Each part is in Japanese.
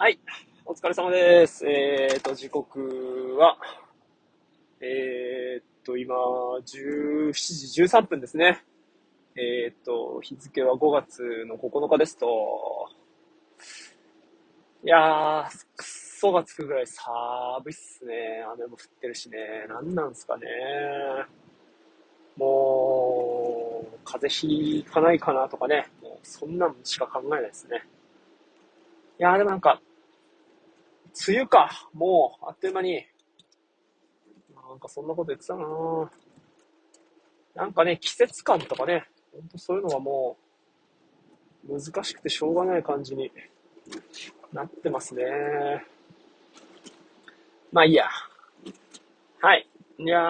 はい。お疲れ様です。えーと、時刻は、えーと、今、17時13分ですね。えーと、日付は5月の9日ですと、いやー、くっそがつくぐらい寒いっすね。雨も降ってるしね。なんなんすかね。もう、風邪ひかないかなとかね。もうそんなんしか考えないですね。いやーでもなんか、梅雨か。もう、あっという間に。なんかそんなこと言ってたなぁなんかね、季節感とかね、ほんとそういうのはもう、難しくてしょうがない感じになってますね。まあいいや。はい。いや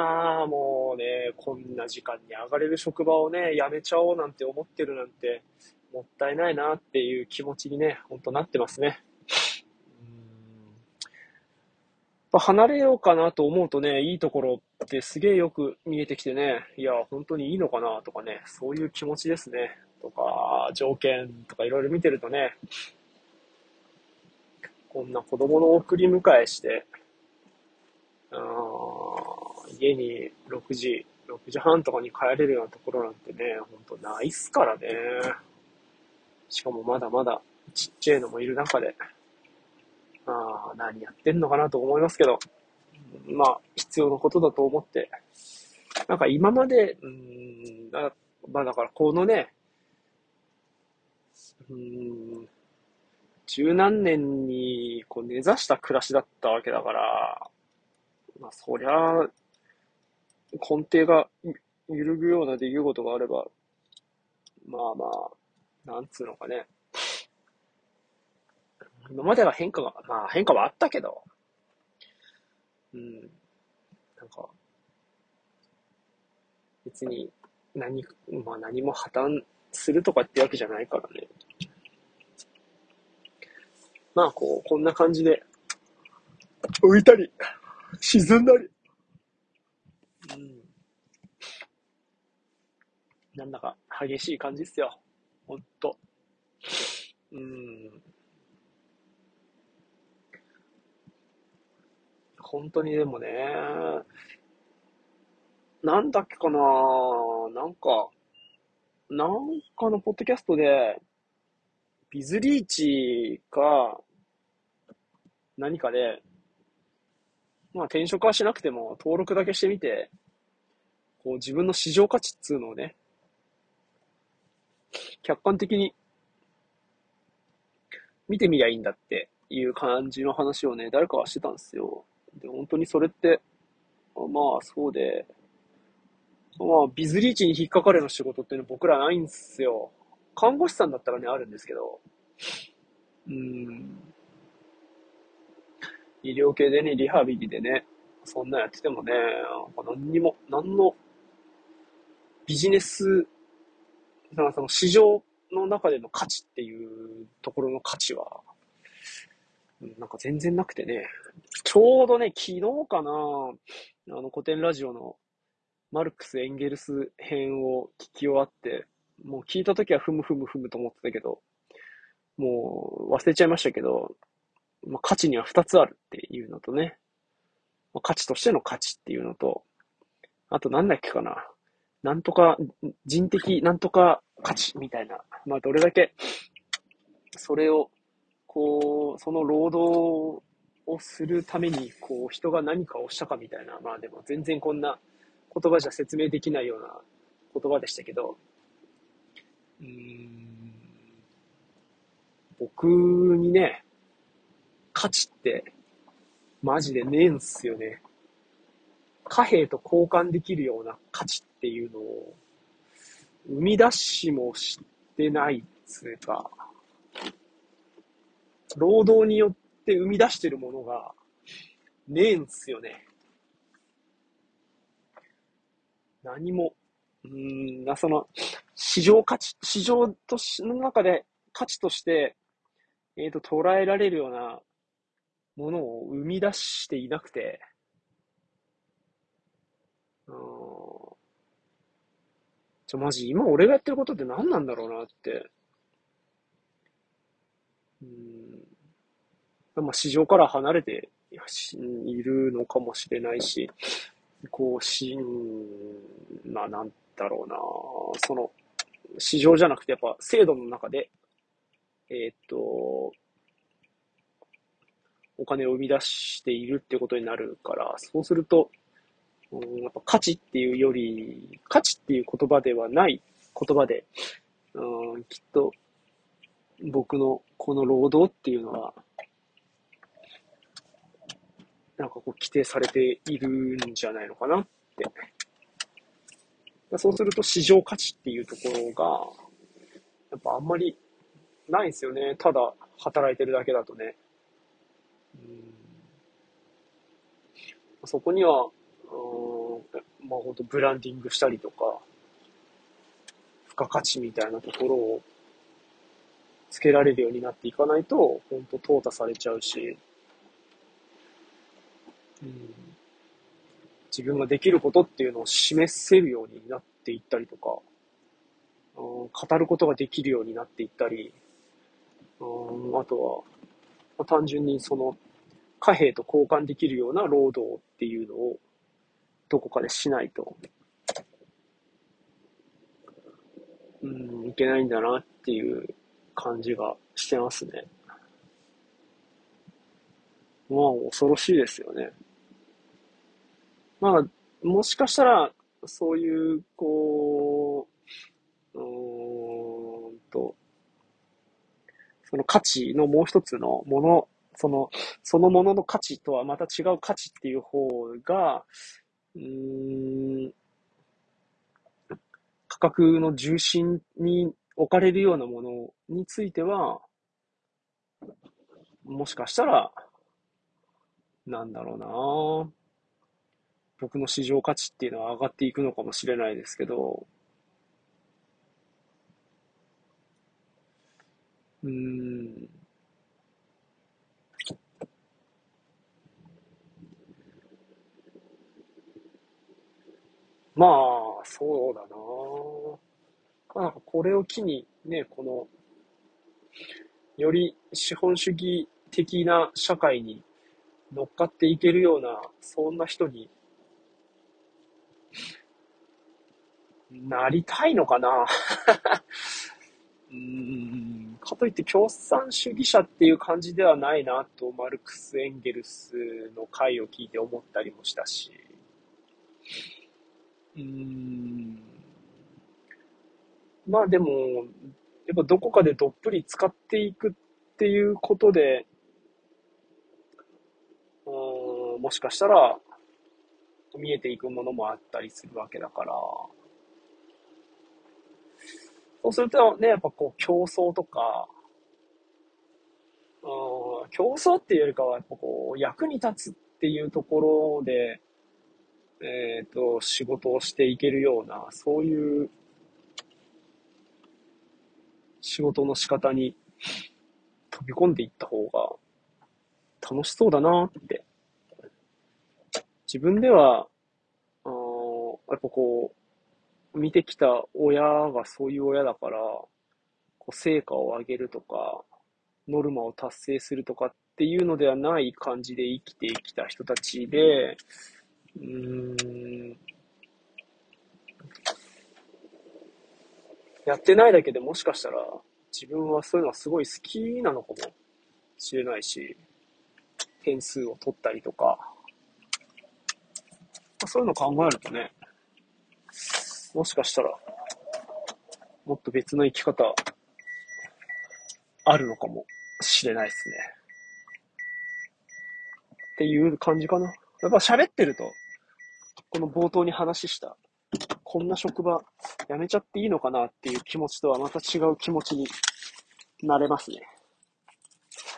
ーもうね、こんな時間に上がれる職場をね、辞めちゃおうなんて思ってるなんて、もったいないなっていう気持ちにね、ほんとなってますね。ぱ離れようかなと思うとね、いいところってすげえよく見えてきてね、いや、本当にいいのかなとかね、そういう気持ちですね。とか、条件とかいろいろ見てるとね、こんな子供の送り迎えして、あ家に6時、6時半とかに帰れるようなところなんてね、ほんとないっすからね。しかもまだまだちっちゃいのもいる中で、あ、何やってんのかなと思いますけど、まあ、必要なことだと思って、なんか今まで、うん、だまあだからこのね、うん、十何年にこう根ざした暮らしだったわけだから、まあそりゃ、根底が揺るぐような出来事があれば、まあまあ、なんつうのかね、今までは変化が、まあ変化はあったけど、うん、なんか、別に何、まあ何も破綻するとかってわけじゃないからね。まあこう、こんな感じで、浮いたり、沈んだり、うん。なんだか激しい感じっすよ。ほんと。うん。本当にでもね、なんだっけかななんか、なんかのポッドキャストで、ビズリーチか、何かで、まあ転職はしなくても登録だけしてみて、こう自分の市場価値っつうのをね、客観的に見てみりゃいいんだっていう感じの話をね、誰かはしてたんですよ。で、本当にそれって、まあそうで、まあビズリーチに引っかかるような仕事っていうのは僕らないんですよ。看護師さんだったらね、あるんですけど、うん、医療系でね、リハビリでね、そんなやっててもね、何にも、何のビジネス、なんかその市場の中での価値っていうところの価値は、なんか全然なくてね、ちょうどね、昨日かな、あの古典ラジオのマルクス・エンゲルス編を聞き終わって、もう聞いたときはふむふむふむと思ってたけど、もう忘れちゃいましたけど、まあ、価値には2つあるっていうのとね、まあ、価値としての価値っていうのと、あとなんだっけかな、なんとか、人的なんとか価値みたいな、まあどれだけ、それを、こう、その労働をするために、こう、人が何かをしたかみたいな、まあでも全然こんな言葉じゃ説明できないような言葉でしたけど、うん、僕にね、価値って、マジでねえんすよね。貨幣と交換できるような価値っていうのを、生み出しもしてないっつうか、労働によって生み出してるものが、ねえんすよね。何も、うーん、な、その、市場価値、市場としの中で価値として、えっ、と、捉えられるようなものを生み出していなくて、うーんちょ、マジ、今俺がやってることって何なんだろうなって。うーん。まあ、市場から離れているのかもしれないし、こう、し、まあ、なんだろうな、その、市場じゃなくてやっぱ制度の中で、えー、っと、お金を生み出しているってことになるから、そうすると、うん、やっぱ価値っていうより、価値っていう言葉ではない言葉で、うん、きっと僕のこの労働っていうのは、なんかこう規定されているんじゃないのかなって。そうすると市場価値っていうところが、やっぱあんまりないんですよね。ただ働いてるだけだとね。うんそこには、うんまあ本当ブランディングしたりとか、付加価値みたいなところをつけられるようになっていかないと、本当淘汰されちゃうし、うん、自分ができることっていうのを示せるようになっていったりとか、うん、語ることができるようになっていったり、うん、あとは、まあ、単純にその貨幣と交換できるような労働っていうのをどこかでしないと、うん、いけないんだなっていう感じがしてますね。まあ、恐ろしいですよね。まあ、もしかしたら、そういう、こう、うんと、その価値のもう一つのもの、その、そのものの価値とはまた違う価値っていう方が、うん、価格の重心に置かれるようなものについては、もしかしたら、なんだろうな。僕の市場価値っていうのは上がっていくのかもしれないですけど、うん。まあ、そうだななんかこれを機にね、この、より資本主義的な社会に乗っかっていけるような、そんな人になりたいのかな？うん、かといって共産主義者っていう感じではないなと、マルクス・エンゲルスの回を聞いて思ったりもしたし。うーん。まあでも、やっぱどこかでどっぷり使っていくっていうことで、うん、もしかしたら見えていくものもあったりするわけだから、そうするとね、やっぱこう競争とか、うん、競争っていうよりかは、やっぱこう役に立つっていうところで、えっ、ー、と、仕事をしていけるような、そういう仕事の仕方に飛び込んでいった方が楽しそうだなって。自分では、あやっぱこう、見てきた親がそういう親だから、こう成果を上げるとか、ノルマを達成するとかっていうのではない感じで生きてきた人たちで、うーん、やってないだけでもしかしたら自分はそういうのはすごい好きなのかもしれないし、点数を取ったりとか、そういうの考えるとね、もしかしたら、もっと別の生き方、あるのかもしれないですね。っていう感じかな。やっぱ喋ってると、この冒頭に話したこんな職場辞めちゃっていいのかなっていう気持ちとはまた違う気持ちになれますね。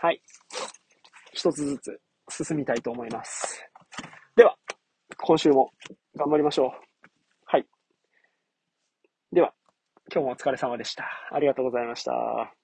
はい。一つずつ進みたいと思います。では、今週も頑張りましょう。はい。では、今日もお疲れ様でした。ありがとうございました。